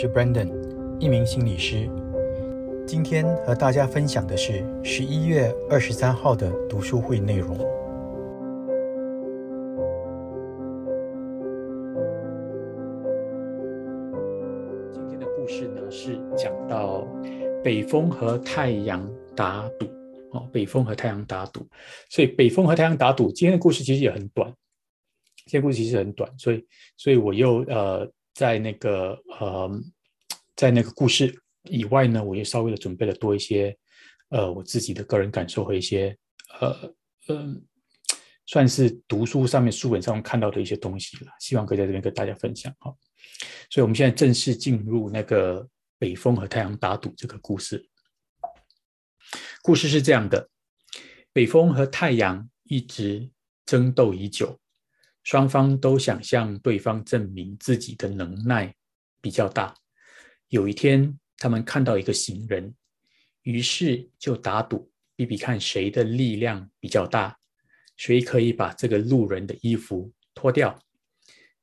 是 Brandon，一名心理师。今天和大家分享的是十一月二十三号的读书会内容。今天的故事呢，是讲到北风和太阳打赌。哦，北风和太阳打赌，所以北风和太阳打赌。今天的故事其实也很短，今天故事其实很短，所以，所以我又呃，在那个呃，在那个故事以外呢，我也稍微的准备了多一些呃，我自己的个人感受和一些呃嗯，算是读书上面书本上看到的一些东西了，希望可以在这边跟大家分享哈。所以，我们现在正式进入那个北风和太阳打赌这个故事。故事是这样的：北风和太阳一直争斗已久，双方都想向对方证明自己的能耐比较大。有一天，他们看到一个行人，于是就打赌，比比看谁的力量比较大，谁可以把这个路人的衣服脱掉。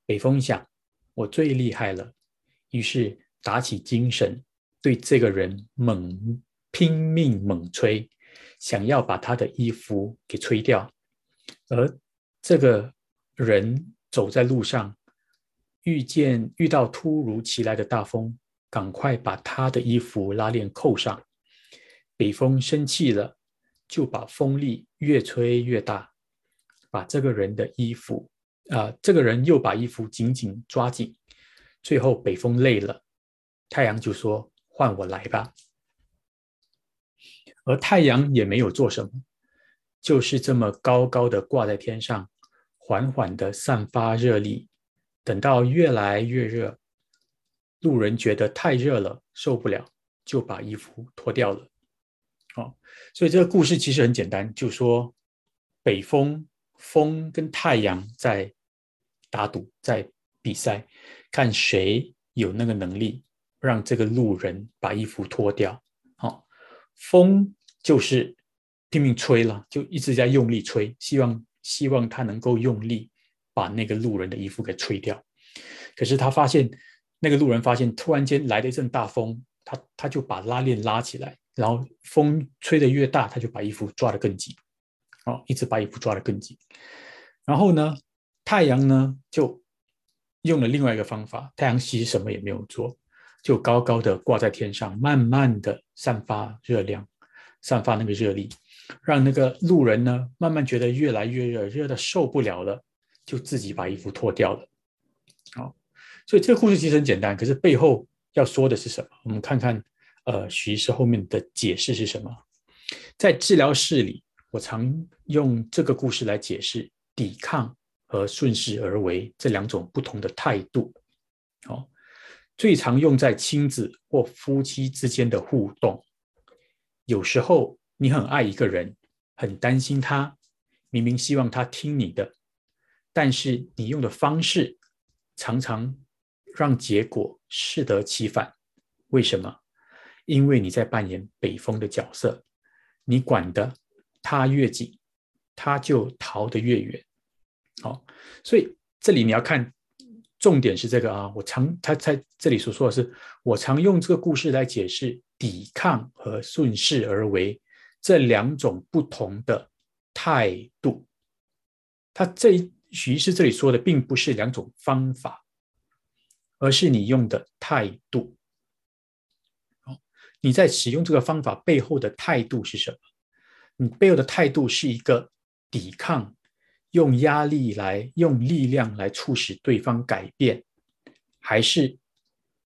北风想：“我最厉害了。”于是打起精神，对这个人猛。拼命猛吹，想要把他的衣服给吹掉。而这个人走在路上，遇见遇到突如其来的大风，赶快把他的衣服拉链扣上。北风生气了，就把风力越吹越大，把这个人的衣服啊，这个人又把衣服紧紧抓紧。最后北风累了，太阳就说：“换我来吧。”而太阳也没有做什么，就是这么高高的挂在天上，缓缓的散发热力。等到越来越热，路人觉得太热了，受不了，就把衣服脱掉了。哦，所以这个故事其实很简单，就说北风、风跟太阳在打赌，在比赛，看谁有那个能力让这个路人把衣服脱掉。好，风。就是拼命吹了，就一直在用力吹，希望希望他能够用力把那个路人的衣服给吹掉。可是他发现，那个路人发现突然间来了一阵大风，他他就把拉链拉起来，然后风吹得越大，他就把衣服抓得更紧，哦，一直把衣服抓得更紧。然后呢，太阳呢就用了另外一个方法，太阳其实什么也没有做，就高高的挂在天上，慢慢的散发热量。散发那个热力，让那个路人呢慢慢觉得越来越热，热的受不了了，就自己把衣服脱掉了。好，所以这个故事其实很简单，可是背后要说的是什么？我们看看，呃，徐医师后面的解释是什么？在治疗室里，我常用这个故事来解释抵抗和顺势而为这两种不同的态度。好，最常用在亲子或夫妻之间的互动。有时候你很爱一个人，很担心他，明明希望他听你的，但是你用的方式常常让结果适得其反。为什么？因为你在扮演北风的角色，你管的他越紧，他就逃得越远。好，所以这里你要看重点是这个啊。我常他在这里所说的是，我常用这个故事来解释。抵抗和顺势而为这两种不同的态度，他这徐医师这里说的并不是两种方法，而是你用的态度。哦，你在使用这个方法背后的态度是什么？你背后的态度是一个抵抗，用压力来用力量来促使对方改变，还是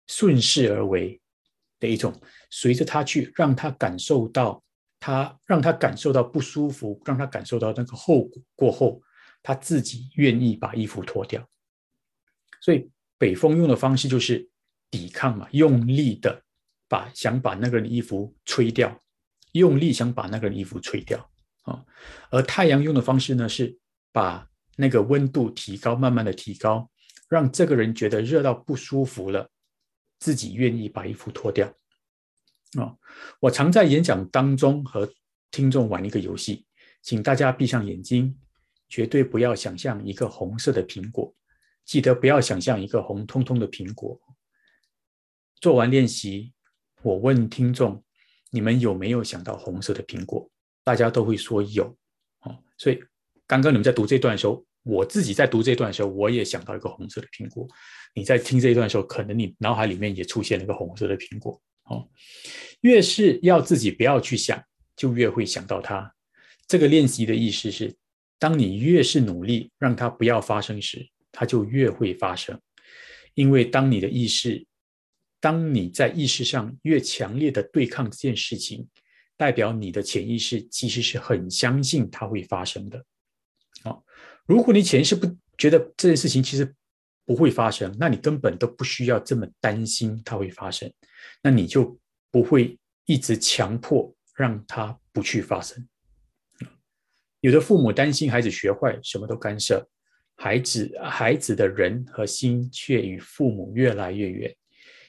顺势而为的一种？随着他去，让他感受到他，让他感受到不舒服，让他感受到那个后果过后，他自己愿意把衣服脱掉。所以北风用的方式就是抵抗嘛，用力的把想把那个人衣服吹掉，用力想把那个人衣服吹掉啊。而太阳用的方式呢，是把那个温度提高，慢慢的提高，让这个人觉得热到不舒服了，自己愿意把衣服脱掉。啊，我常在演讲当中和听众玩一个游戏，请大家闭上眼睛，绝对不要想象一个红色的苹果，记得不要想象一个红彤彤的苹果，做完练习，我问听众：你们有没有想到红色的苹果？大家都会说有。哦，所以刚刚你们在读这段的时候，我自己在读这段的时候，我也想到一个红色的苹果。你在听这一段的时候，可能你脑海里面也出现了一个红色的苹果。哦，越是要自己不要去想，就越会想到它。这个练习的意思是，当你越是努力让它不要发生时，它就越会发生。因为当你的意识，当你在意识上越强烈的对抗这件事情，代表你的潜意识其实是很相信它会发生的。好，如果你潜意识不觉得这件事情其实不会发生，那你根本都不需要这么担心它会发生，那你就不会一直强迫让它不去发生。有的父母担心孩子学坏，什么都干涉。孩子孩子的人和心却与父母越来越远。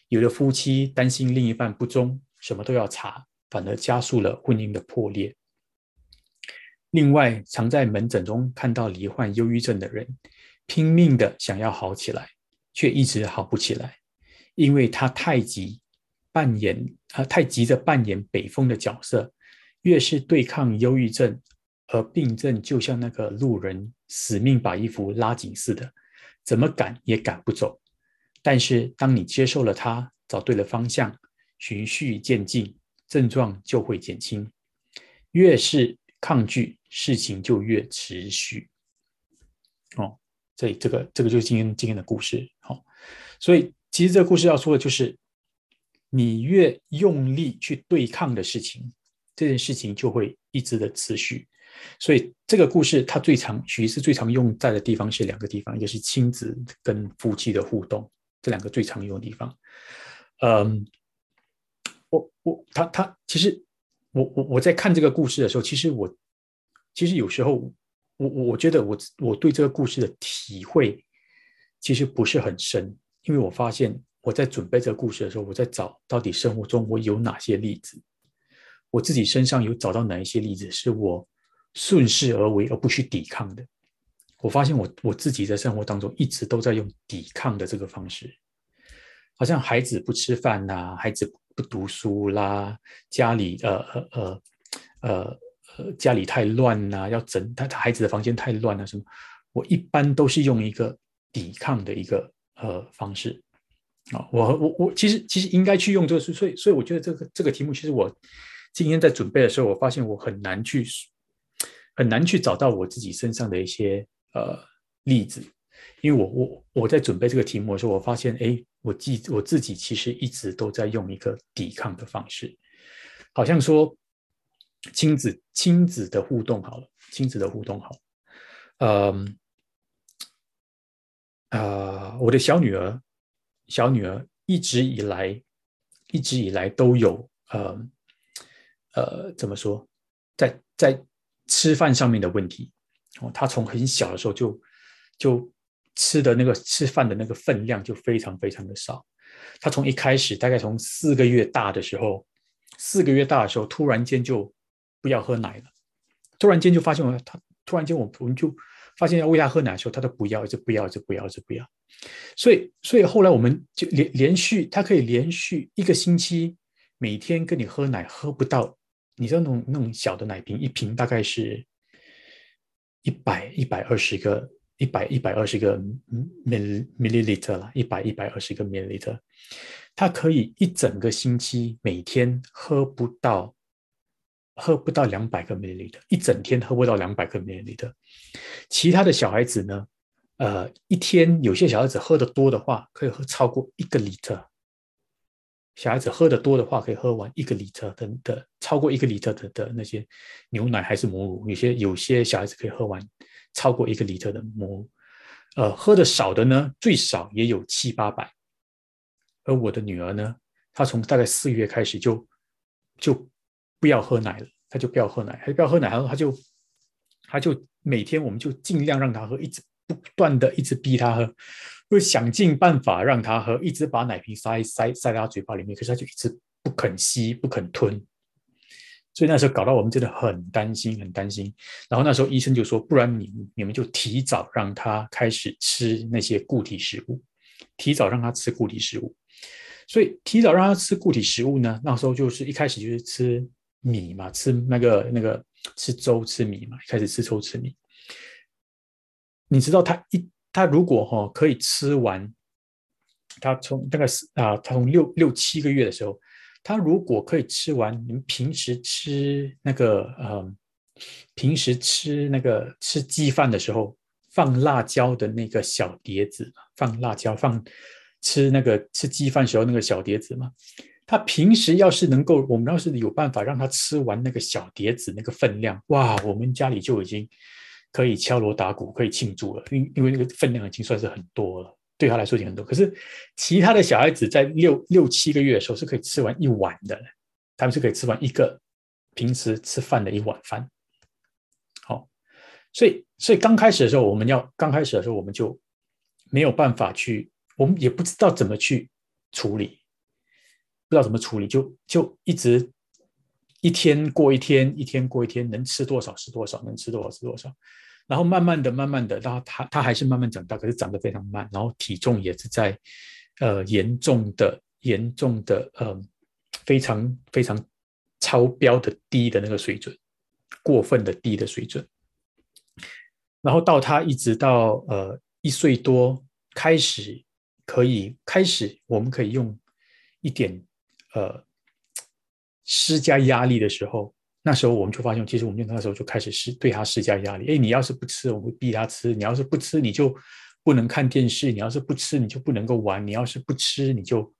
有的夫妻担心另一半不忠，什么都要查，反而加速了婚姻的破裂。另外，常在门诊中看到罹患忧郁症的人，拼命的想要好起来，却一直好不起来，因为他太急扮演啊，太急着扮演北风的角色，越是对抗忧郁症，而病症就像那个路人。死命把衣服拉紧似的，怎么赶也赶不走。但是当你接受了它，找对了方向，循序渐进，症状就会减轻。越是抗拒，事情就越持续。哦，所以这个这个就是今天今天的故事。好，所以其实这个故事要说的就是，你越用力去对抗的事情，这件事情就会一直的持续。所以这个故事它最常，许是最常用在的地方是两个地方，一个是亲子跟夫妻的互动，这两个最常用的地方。嗯，我我他他其实我我我在看这个故事的时候，其实我其实有时候我我我觉得我我对这个故事的体会其实不是很深，因为我发现我在准备这个故事的时候，我在找到底生活中我有哪些例子，我自己身上有找到哪一些例子是我。顺势而为而不去抵抗的，我发现我我自己在生活当中一直都在用抵抗的这个方式，好像孩子不吃饭呐，孩子不读书啦，家里呃呃呃呃家里太乱呐，要整他他孩子的房间太乱了什么，我一般都是用一个抵抗的一个呃方式啊，我我我其实其实应该去用这个，所以所以我觉得这个这个题目其实我今天在准备的时候，我发现我很难去。很难去找到我自己身上的一些呃例子，因为我我我在准备这个题目的时候，我发现哎，我记我自己其实一直都在用一个抵抗的方式，好像说亲子亲子的互动好了，亲子的互动好，嗯啊，我的小女儿小女儿一直以来一直以来都有呃呃怎么说，在在。吃饭上面的问题哦，他从很小的时候就就吃的那个吃饭的那个分量就非常非常的少。她从一开始大概从四个月大的时候，四个月大的时候突然间就不要喝奶了，突然间就发现我他突然间我我们就发现要喂他喝奶的时候，他都不要，就不要，就不要，就不要。所以所以后来我们就连连续他可以连续一个星期每天跟你喝奶喝不到。你知道那种那种小的奶瓶，一瓶大概是一百一百二十个一百一百二十个 mill milliliter 了，一百一百二十个 milliliter，它可以一整个星期每天喝不到喝不到两百个 m i l l i 一整天喝不到两百个 m i l l i。其他的小孩子呢，呃，一天有些小孩子喝的多的话，可以喝超过一个里特。小孩子喝的多的话，可以喝完一个 liter 的的超过一个里特的的那些牛奶还是母乳。有些有些小孩子可以喝完超过一个里特的母乳。呃，喝的少的呢，最少也有七八百。而我的女儿呢，她从大概四月开始就就不要喝奶了，他就不要喝奶，他就不要喝奶，然后他就他就每天我们就尽量让他喝，一直不断的一直逼他喝。会想尽办法让他喝，一直把奶瓶塞塞塞到他嘴巴里面，可是他就一直不肯吸、不肯吞，所以那时候搞到我们真的很担心、很担心。然后那时候医生就说：“不然你你们就提早让他开始吃那些固体食物，提早让他吃固体食物。”所以提早让他吃固体食物呢，那时候就是一开始就是吃米嘛，吃那个那个吃粥吃米嘛，开始吃粥吃米。你知道他一他如果哈可以吃完，他从大概是啊，他从六六七个月的时候，他如果可以吃完你们平时吃那个呃，平时吃那个吃鸡饭的时候放辣椒的那个小碟子，放辣椒放吃那个吃鸡饭时候那个小碟子嘛，他平时要是能够，我们要是有办法让他吃完那个小碟子那个分量，哇，我们家里就已经。可以敲锣打鼓，可以庆祝了，因因为那个分量已经算是很多了，对他来说已经很多。可是其他的小孩子在六六七个月的时候是可以吃完一碗的，他们是可以吃完一个平时吃饭的一碗饭。好，所以所以刚开始的时候，我们要刚开始的时候我们就没有办法去，我们也不知道怎么去处理，不知道怎么处理，就就一直。一天过一天，一天过一天，能吃多少是多少，能吃多少是多少。然后慢慢的、慢慢的，然后他他还是慢慢长大，可是长得非常慢，然后体重也是在呃严重的、严重的呃非常非常超标的低的那个水准，过分的低的水准。然后到他一直到呃一岁多开始可以开始，我们可以用一点呃。施加压力的时候，那时候我们就发现，其实我们那时候就开始施对他施加压力。哎，你要是不吃，我会逼他吃；你要是不吃，你就不能看电视；你要是不吃，你就不能够玩；你要是不吃，你就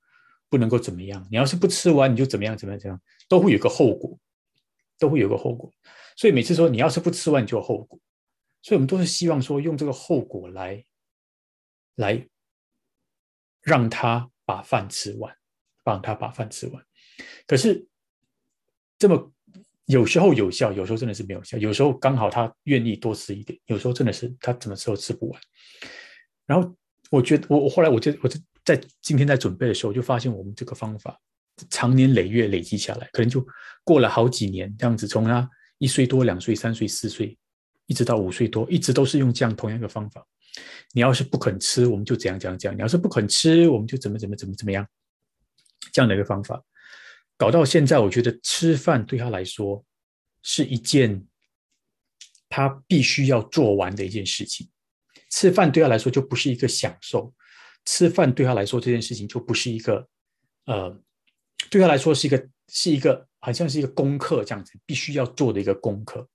不能够怎么样；你要是不吃完，你就怎么样怎么样怎么样，都会有个后果，都会有个后果。所以每次说你要是不吃完，你就有后果。所以我们都是希望说用这个后果来来让他把饭吃完，帮他把饭吃完。可是。这么有时候有效，有时候真的是没有效。有时候刚好他愿意多吃一点，有时候真的是他怎么吃都吃不完。然后我觉得，我我后来我就我就在今天在准备的时候，就发现我们这个方法长年累月累积下来，可能就过了好几年这样子，从他一岁多、两岁、三岁、四岁，一直到五岁多，一直都是用这样同样一个方法。你要是不肯吃，我们就怎样怎样怎样；你要是不肯吃，我们就怎么怎么怎么怎么样，这样的一个方法。搞到现在，我觉得吃饭对他来说是一件他必须要做完的一件事情。吃饭对他来说就不是一个享受，吃饭对他来说这件事情就不是一个呃，对他来说是一个是一个好像是一个功课这样子，必须要做的一个功课。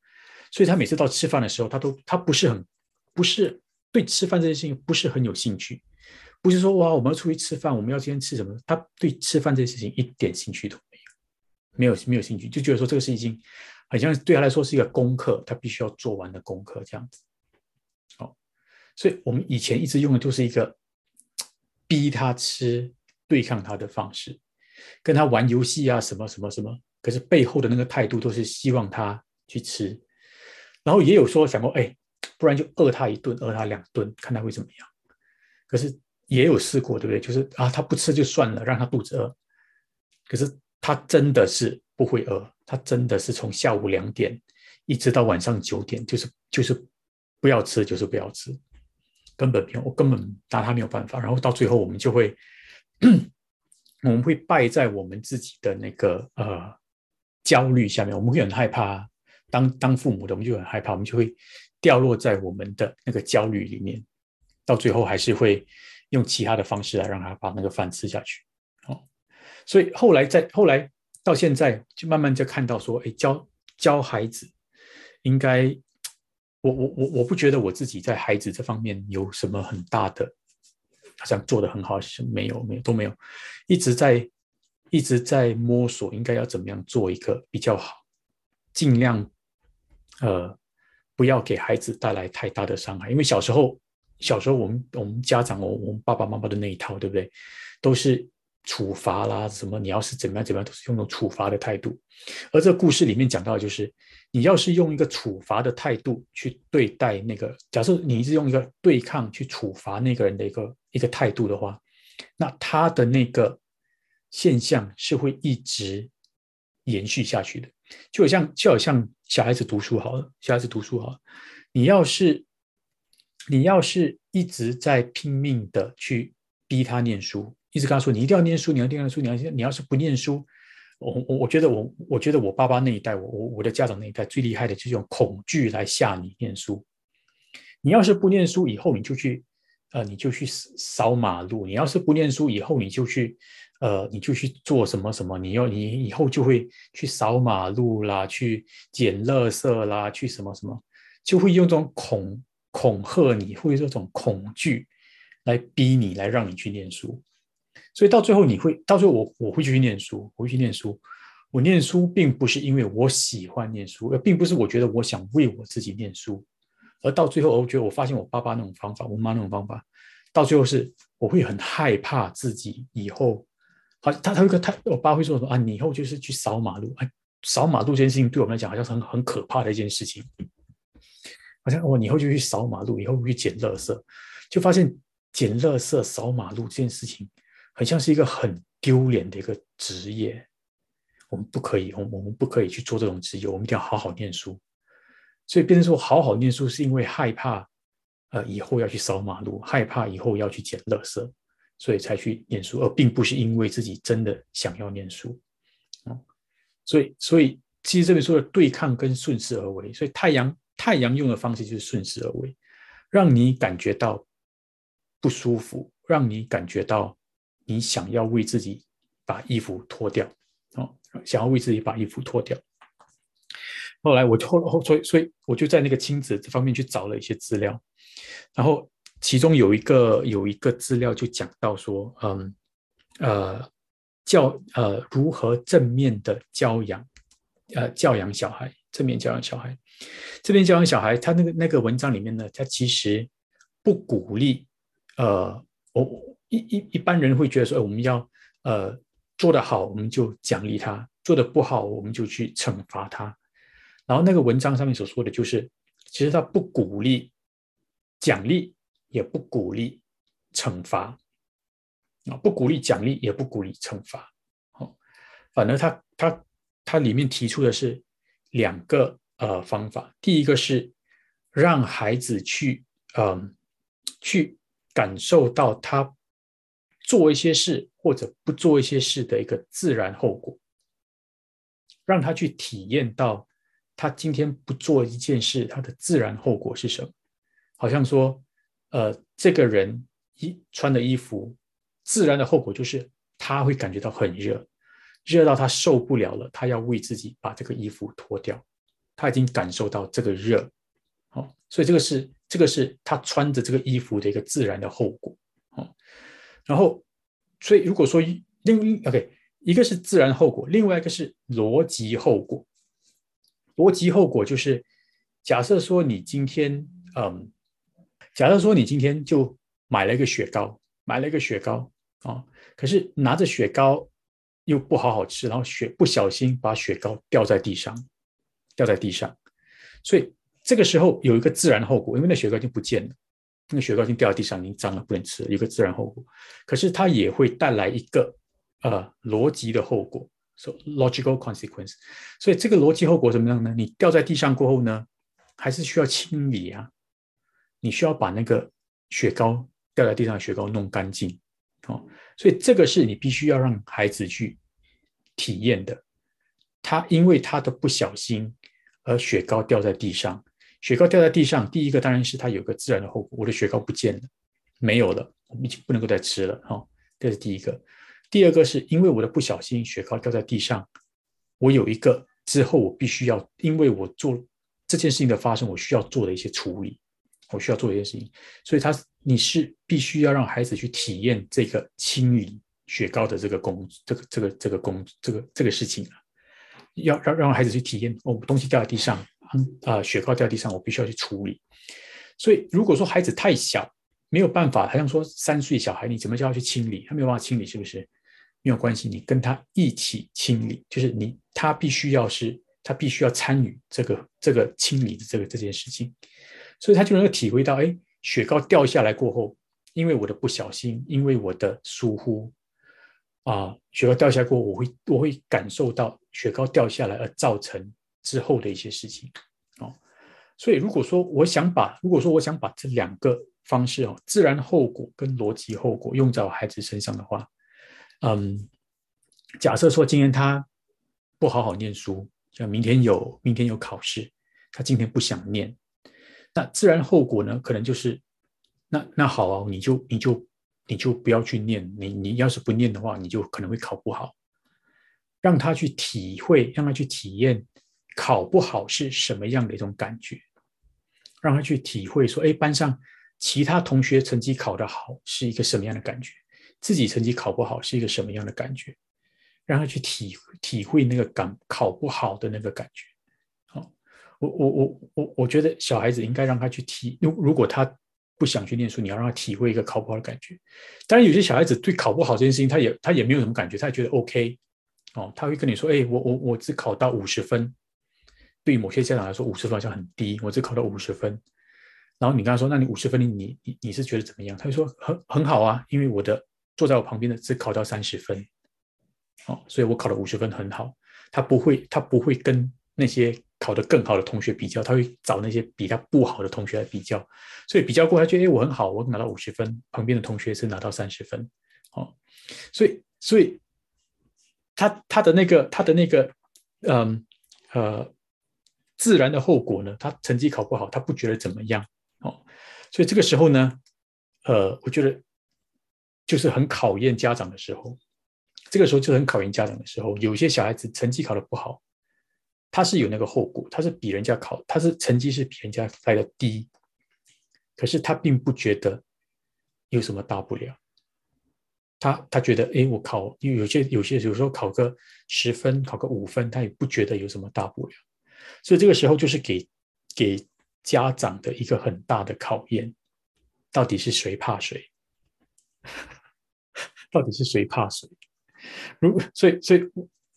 所以他每次到吃饭的时候，他都他不是很不是对吃饭这件事情不是很有兴趣，不是说哇我们要出去吃饭，我们要今天吃什么？他对吃饭这件事情一点兴趣都。没有没有没有兴趣，就觉得说这个事情好像对他来说是一个功课，他必须要做完的功课这样子。好，所以我们以前一直用的就是一个逼他吃、对抗他的方式，跟他玩游戏啊什么什么什么。可是背后的那个态度都是希望他去吃，然后也有说想过，哎，不然就饿他一顿，饿他两顿，看他会怎么样。可是也有试过，对不对？就是啊，他不吃就算了，让他肚子饿。可是。他真的是不会饿，他真的是从下午两点一直到晚上九点，就是就是不要吃，就是不要吃，根本没有，我根本拿他没有办法。然后到最后，我们就会，我们会败在我们自己的那个呃焦虑下面，我们会很害怕。当当父母的，我们就很害怕，我们就会掉落在我们的那个焦虑里面，到最后还是会用其他的方式来让他把那个饭吃下去。哦所以后来在后来到现在，就慢慢就看到说，哎，教教孩子，应该，我我我我不觉得我自己在孩子这方面有什么很大的，好像做的很好，是没有没有都没有，一直在一直在摸索，应该要怎么样做一个比较好，尽量，呃，不要给孩子带来太大的伤害，因为小时候小时候我们我们家长我我们爸爸妈妈的那一套，对不对？都是。处罚啦，什么？你要是怎么样怎么样，都是用那种处罚的态度。而这个故事里面讲到的就是，你要是用一个处罚的态度去对待那个，假设你是用一个对抗去处罚那个人的一个一个态度的话，那他的那个现象是会一直延续下去的。就好像就好像小孩子读书好了，小孩子读书好了，你要是你要是一直在拼命的去逼他念书。一直跟他说：“你一定要念书，你要念书，你要你要是不念书，我我我觉得我我觉得我爸爸那一代，我我我的家长那一代最厉害的就是用恐惧来吓你念书。你要是不念书，以后你就去呃你就去扫马路；你要是不念书，以后你就去呃你就去做什么什么。你要你以后就会去扫马路啦，去捡垃圾啦，去什么什么，就会用这种恐恐吓你，会这种恐惧来逼你，来让你去念书。”所以到最后，你会到最后，我我会去念书，我会去念书。我念书并不是因为我喜欢念书，而并不是我觉得我想为我自己念书。而到最后，我觉得我发现我爸爸那种方法，我妈那种方法，到最后是我会很害怕自己以后，好，他他会他我爸会说说啊，你以后就是去扫马路，哎，扫马路这件事情对我们来讲好像是很很可怕的一件事情，好像我以后就去扫马路，以后去捡垃圾，就发现捡垃圾、扫马路这件事情。很像是一个很丢脸的一个职业，我们不可以，我我们不可以去做这种职业，我们一定要好好念书。所以变成说好好念书，是因为害怕，呃，以后要去扫马路，害怕以后要去捡垃圾，所以才去念书，而并不是因为自己真的想要念书。啊，所以，所以其实这本书的对抗跟顺势而为，所以太阳太阳用的方式就是顺势而为，让你感觉到不舒服，让你感觉到。你想要为自己把衣服脱掉，哦，想要为自己把衣服脱掉。后来我就后后所以所以我就在那个亲子这方面去找了一些资料，然后其中有一个有一个资料就讲到说，嗯呃教呃如何正面的教养呃教养小孩，正面教养小孩，正面教养小孩，他那个那个文章里面呢，他其实不鼓励呃我。一一一般人会觉得说，我们要呃做得好，我们就奖励他；做得不好，我们就去惩罚他。然后那个文章上面所说的就是，其实他不鼓励奖励，也不鼓励惩罚啊，不鼓励奖励，也不鼓励惩罚。好，反而他他他里面提出的是两个呃方法，第一个是让孩子去嗯去感受到他。做一些事或者不做一些事的一个自然后果，让他去体验到他今天不做一件事，他的自然后果是什么？好像说，呃，这个人衣穿的衣服，自然的后果就是他会感觉到很热，热到他受不了了，他要为自己把这个衣服脱掉，他已经感受到这个热，好，所以这个是这个是他穿着这个衣服的一个自然的后果，好。然后，所以如果说另 OK，一个是自然后果，另外一个是逻辑后果。逻辑后果就是，假设说你今天，嗯，假设说你今天就买了一个雪糕，买了一个雪糕啊，可是拿着雪糕又不好好吃，然后雪不小心把雪糕掉在地上，掉在地上，所以这个时候有一个自然后果，因为那雪糕已经不见了。那个雪糕已经掉在地上，已经脏了，不能吃，有个自然后果。可是它也会带来一个呃逻辑的后果，so logical consequence。所以这个逻辑后果怎么样呢？你掉在地上过后呢，还是需要清理啊。你需要把那个雪糕掉在地上的雪糕弄干净，哦。所以这个是你必须要让孩子去体验的。他因为他的不小心而雪糕掉在地上。雪糕掉在地上，第一个当然是他有个自然的后果，我的雪糕不见了，没有了，我们已经不能够再吃了，哈，这是第一个。第二个是因为我的不小心，雪糕掉在地上，我有一个之后我必须要，因为我做这件事情的发生，我需要做的一些处理，我需要做一些事情，所以他你是必须要让孩子去体验这个清理雪糕的这个工，这个这个这个工，这个这个事情啊，要让让孩子去体验，哦，东西掉在地上。啊，雪糕掉地上，我必须要去处理。所以，如果说孩子太小，没有办法，好像说三岁小孩，你怎么叫他去清理？他没有办法清理，是不是？没有关系，你跟他一起清理，就是你他必须要是，他必须要参与这个这个清理的这个这件事情，所以他就能够体会到，哎，雪糕掉下来过后，因为我的不小心，因为我的疏忽，啊，雪糕掉下来过后，我会我会感受到雪糕掉下来而造成。之后的一些事情，哦，所以如果说我想把，如果说我想把这两个方式哦，自然后果跟逻辑后果用在我孩子身上的话，嗯，假设说今天他不好好念书，像明天有明天有考试，他今天不想念，那自然后果呢，可能就是那那好啊，你就你就你就不要去念，你你要是不念的话，你就可能会考不好。让他去体会，让他去体验考不好是什么样的一种感觉，让他去体会说，哎，班上其他同学成绩考得好是一个什么样的感觉，自己成绩考不好是一个什么样的感觉，让他去体体会那个感考不好的那个感觉。我我我我我觉得小孩子应该让他去体，如如果他不想去念书，你要让他体会一个考不好的感觉。当然，有些小孩子对考不好这件事情，他也他也没有什么感觉，他也觉得 OK。哦，他会跟你说：“哎，我我我只考到五十分，对于某些家长来说，五十分好像很低。我只考到五十分，然后你跟他说：‘那你五十分，你你你是觉得怎么样？’他就说：‘很很好啊，因为我的坐在我旁边的只考到三十分，哦，所以我考了五十分很好。’他不会，他不会跟那些考得更好的同学比较，他会找那些比他不好的同学来比较。所以比较过，他觉得：‘哎，我很好，我拿到五十分，旁边的同学是拿到三十分。’哦，所以所以。他他的那个他的那个，嗯呃，自然的后果呢？他成绩考不好，他不觉得怎么样哦。所以这个时候呢，呃，我觉得就是很考验家长的时候。这个时候就很考验家长的时候。有些小孩子成绩考得不好，他是有那个后果，他是比人家考，他是成绩是比人家来的低，可是他并不觉得有什么大不了。他他觉得，哎，我考，因为有些有些有时候考个十分，考个五分，他也不觉得有什么大不了。所以这个时候就是给给家长的一个很大的考验，到底是谁怕谁？到底是谁怕谁？如所以所以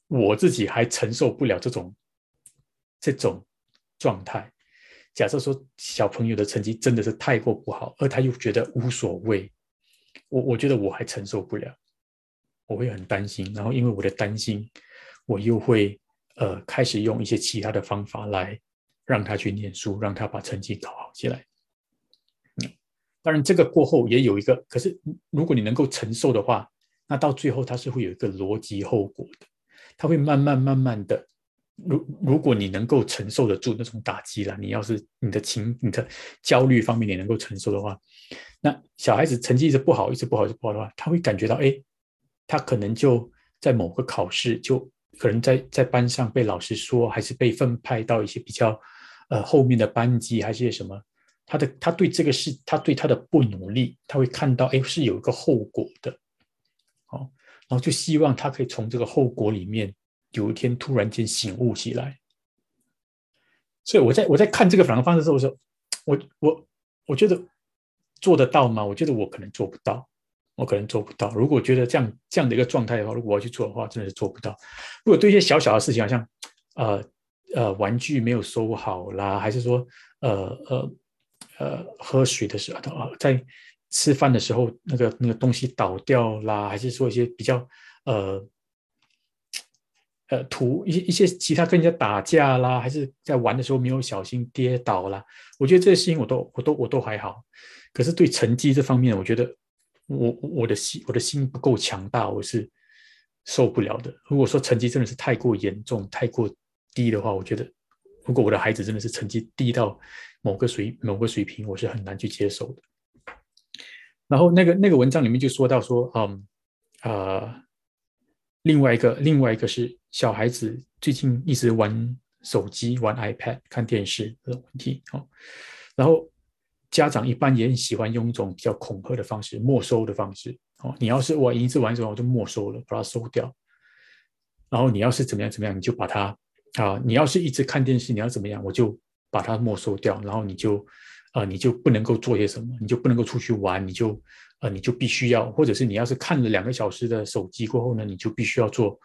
我自己还承受不了这种这种状态。假设说小朋友的成绩真的是太过不好，而他又觉得无所谓。我我觉得我还承受不了，我会很担心，然后因为我的担心，我又会呃开始用一些其他的方法来让他去念书，让他把成绩搞好起来。嗯，当然这个过后也有一个，可是如果你能够承受的话，那到最后它是会有一个逻辑后果的，它会慢慢慢慢的。如如果你能够承受得住那种打击了，你要是你的情、你的焦虑方面你能够承受的话，那小孩子成绩一直不好，一直不好，一直不好的话，他会感觉到，哎，他可能就在某个考试，就可能在在班上被老师说，还是被分派到一些比较呃后面的班级，还是什么，他的他对这个事，他对他的不努力，他会看到，哎，是有一个后果的，好，然后就希望他可以从这个后果里面。有一天突然间醒悟起来，所以我在我在看这个反方式的时候，我说我我我觉得做得到吗？我觉得我可能做不到，我可能做不到。如果觉得这样这样的一个状态的话，如果我要去做的话，真的是做不到。如果对一些小小的事情，好像呃呃玩具没有收好啦，还是说呃呃呃喝水的时候啊，在吃饭的时候那个那个东西倒掉啦，还是说一些比较呃。呃，图一些一些其他跟人家打架啦，还是在玩的时候没有小心跌倒啦。我觉得这些事情我都我都我都还好。可是对成绩这方面，我觉得我我的心我的心不够强大，我是受不了的。如果说成绩真的是太过严重、太过低的话，我觉得如果我的孩子真的是成绩低到某个水某个水平，我是很难去接受的。然后那个那个文章里面就说到说，嗯啊。另外一个，另外一个是小孩子最近一直玩手机、玩 iPad、看电视这种问题哦。然后家长一般也很喜欢用一种比较恐吓的方式、没收的方式哦。你要是玩一次玩什么，我就没收了，把它收掉。然后你要是怎么样怎么样，你就把它啊，你要是一直看电视，你要怎么样，我就把它没收掉。然后你就啊，你就不能够做些什么，你就不能够出去玩，你就。呃，你就必须要，或者是你要是看了两个小时的手机过后呢，你就必须要做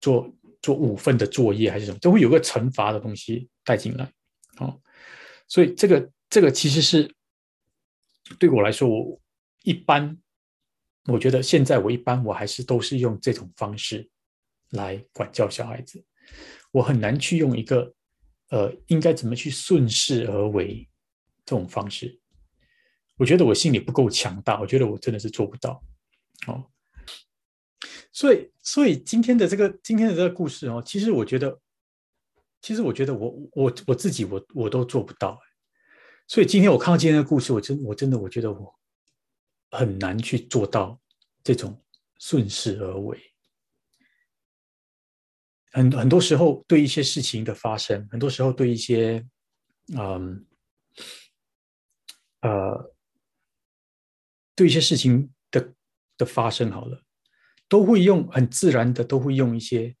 做做五份的作业还是什么，都会有个惩罚的东西带进来，哦，所以这个这个其实是对我来说，我一般我觉得现在我一般我还是都是用这种方式来管教小孩子，我很难去用一个呃应该怎么去顺势而为这种方式。我觉得我心里不够强大，我觉得我真的是做不到，哦，所以，所以今天的这个今天的这个故事哦，其实我觉得，其实我觉得我我我自己我我都做不到。所以今天我看到今天的故事，我真我真的我觉得我很难去做到这种顺势而为。很很多时候，对一些事情的发生，很多时候对一些嗯呃对一些事情的的发生，好了，都会用很自然的，都会用一些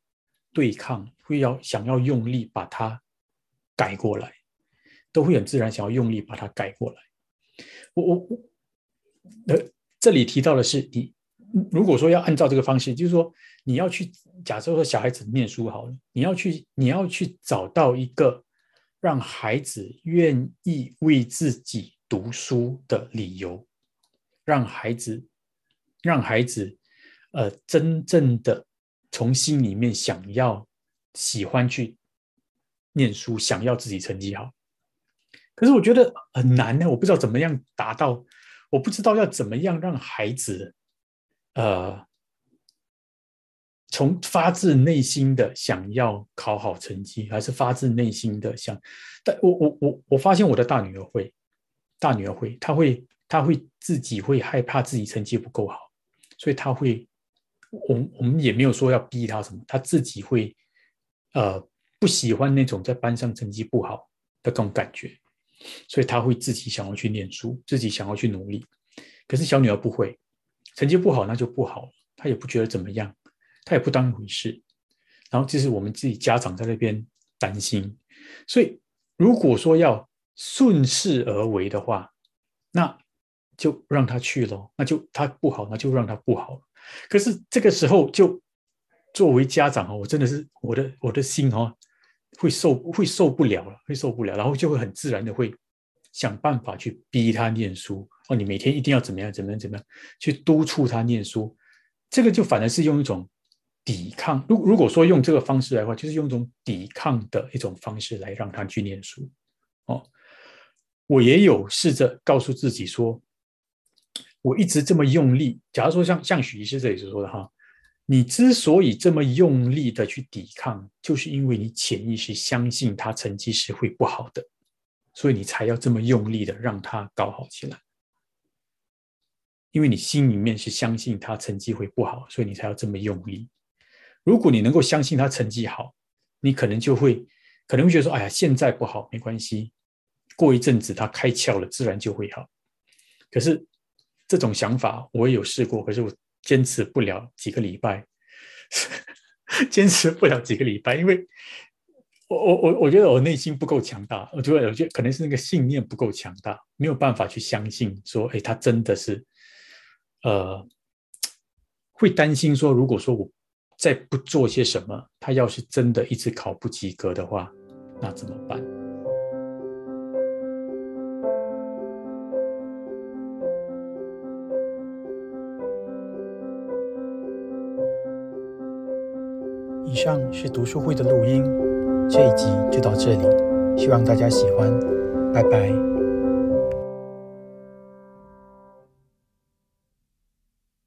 对抗，会要想要用力把它改过来。都会很自然想要用力把它改过来。我我我，呃，这里提到的是，你如果说要按照这个方式，就是说你要去假设说小孩子念书好了，你要去你要去找到一个让孩子愿意为自己读书的理由，让孩子让孩子呃真正的从心里面想要喜欢去念书，想要自己成绩好。可是我觉得很难呢，我不知道怎么样达到，我不知道要怎么样让孩子，呃，从发自内心的想要考好成绩，还是发自内心的想，但我我我我发现我的大女儿会，大女儿会，她会她会自己会害怕自己成绩不够好，所以她会，我我们也没有说要逼他什么，他自己会，呃，不喜欢那种在班上成绩不好的这种感觉。所以他会自己想要去念书，自己想要去努力。可是小女儿不会，成绩不好那就不好，她也不觉得怎么样，她也不当回事。然后这是我们自己家长在那边担心。所以如果说要顺势而为的话，那就让他去咯，那就他不好，那就让他不好。可是这个时候，就作为家长哦，我真的是我的我的心哦。会受会受不了了，会受不了，然后就会很自然的会想办法去逼他念书哦。你每天一定要怎么样怎么样怎么样去督促他念书，这个就反而是用一种抵抗。如如果说用这个方式来的话，就是用一种抵抗的一种方式来让他去念书哦。我也有试着告诉自己说，我一直这么用力。假如说像像许医师这里所说的哈。你之所以这么用力的去抵抗，就是因为你潜意识相信他成绩是会不好的，所以你才要这么用力的让他搞好起来。因为你心里面是相信他成绩会不好，所以你才要这么用力。如果你能够相信他成绩好，你可能就会可能会觉得说：“哎呀，现在不好没关系，过一阵子他开窍了，自然就会好。”可是这种想法我也有试过，可是我。坚持不了几个礼拜，坚持不了几个礼拜，因为我我我我觉得我内心不够强大，我觉得我觉得可能是那个信念不够强大，没有办法去相信说，哎，他真的是，呃，会担心说，如果说我再不做些什么，他要是真的一直考不及格的话，那怎么办？以上是读书会的录音，这一集就到这里，希望大家喜欢，拜拜。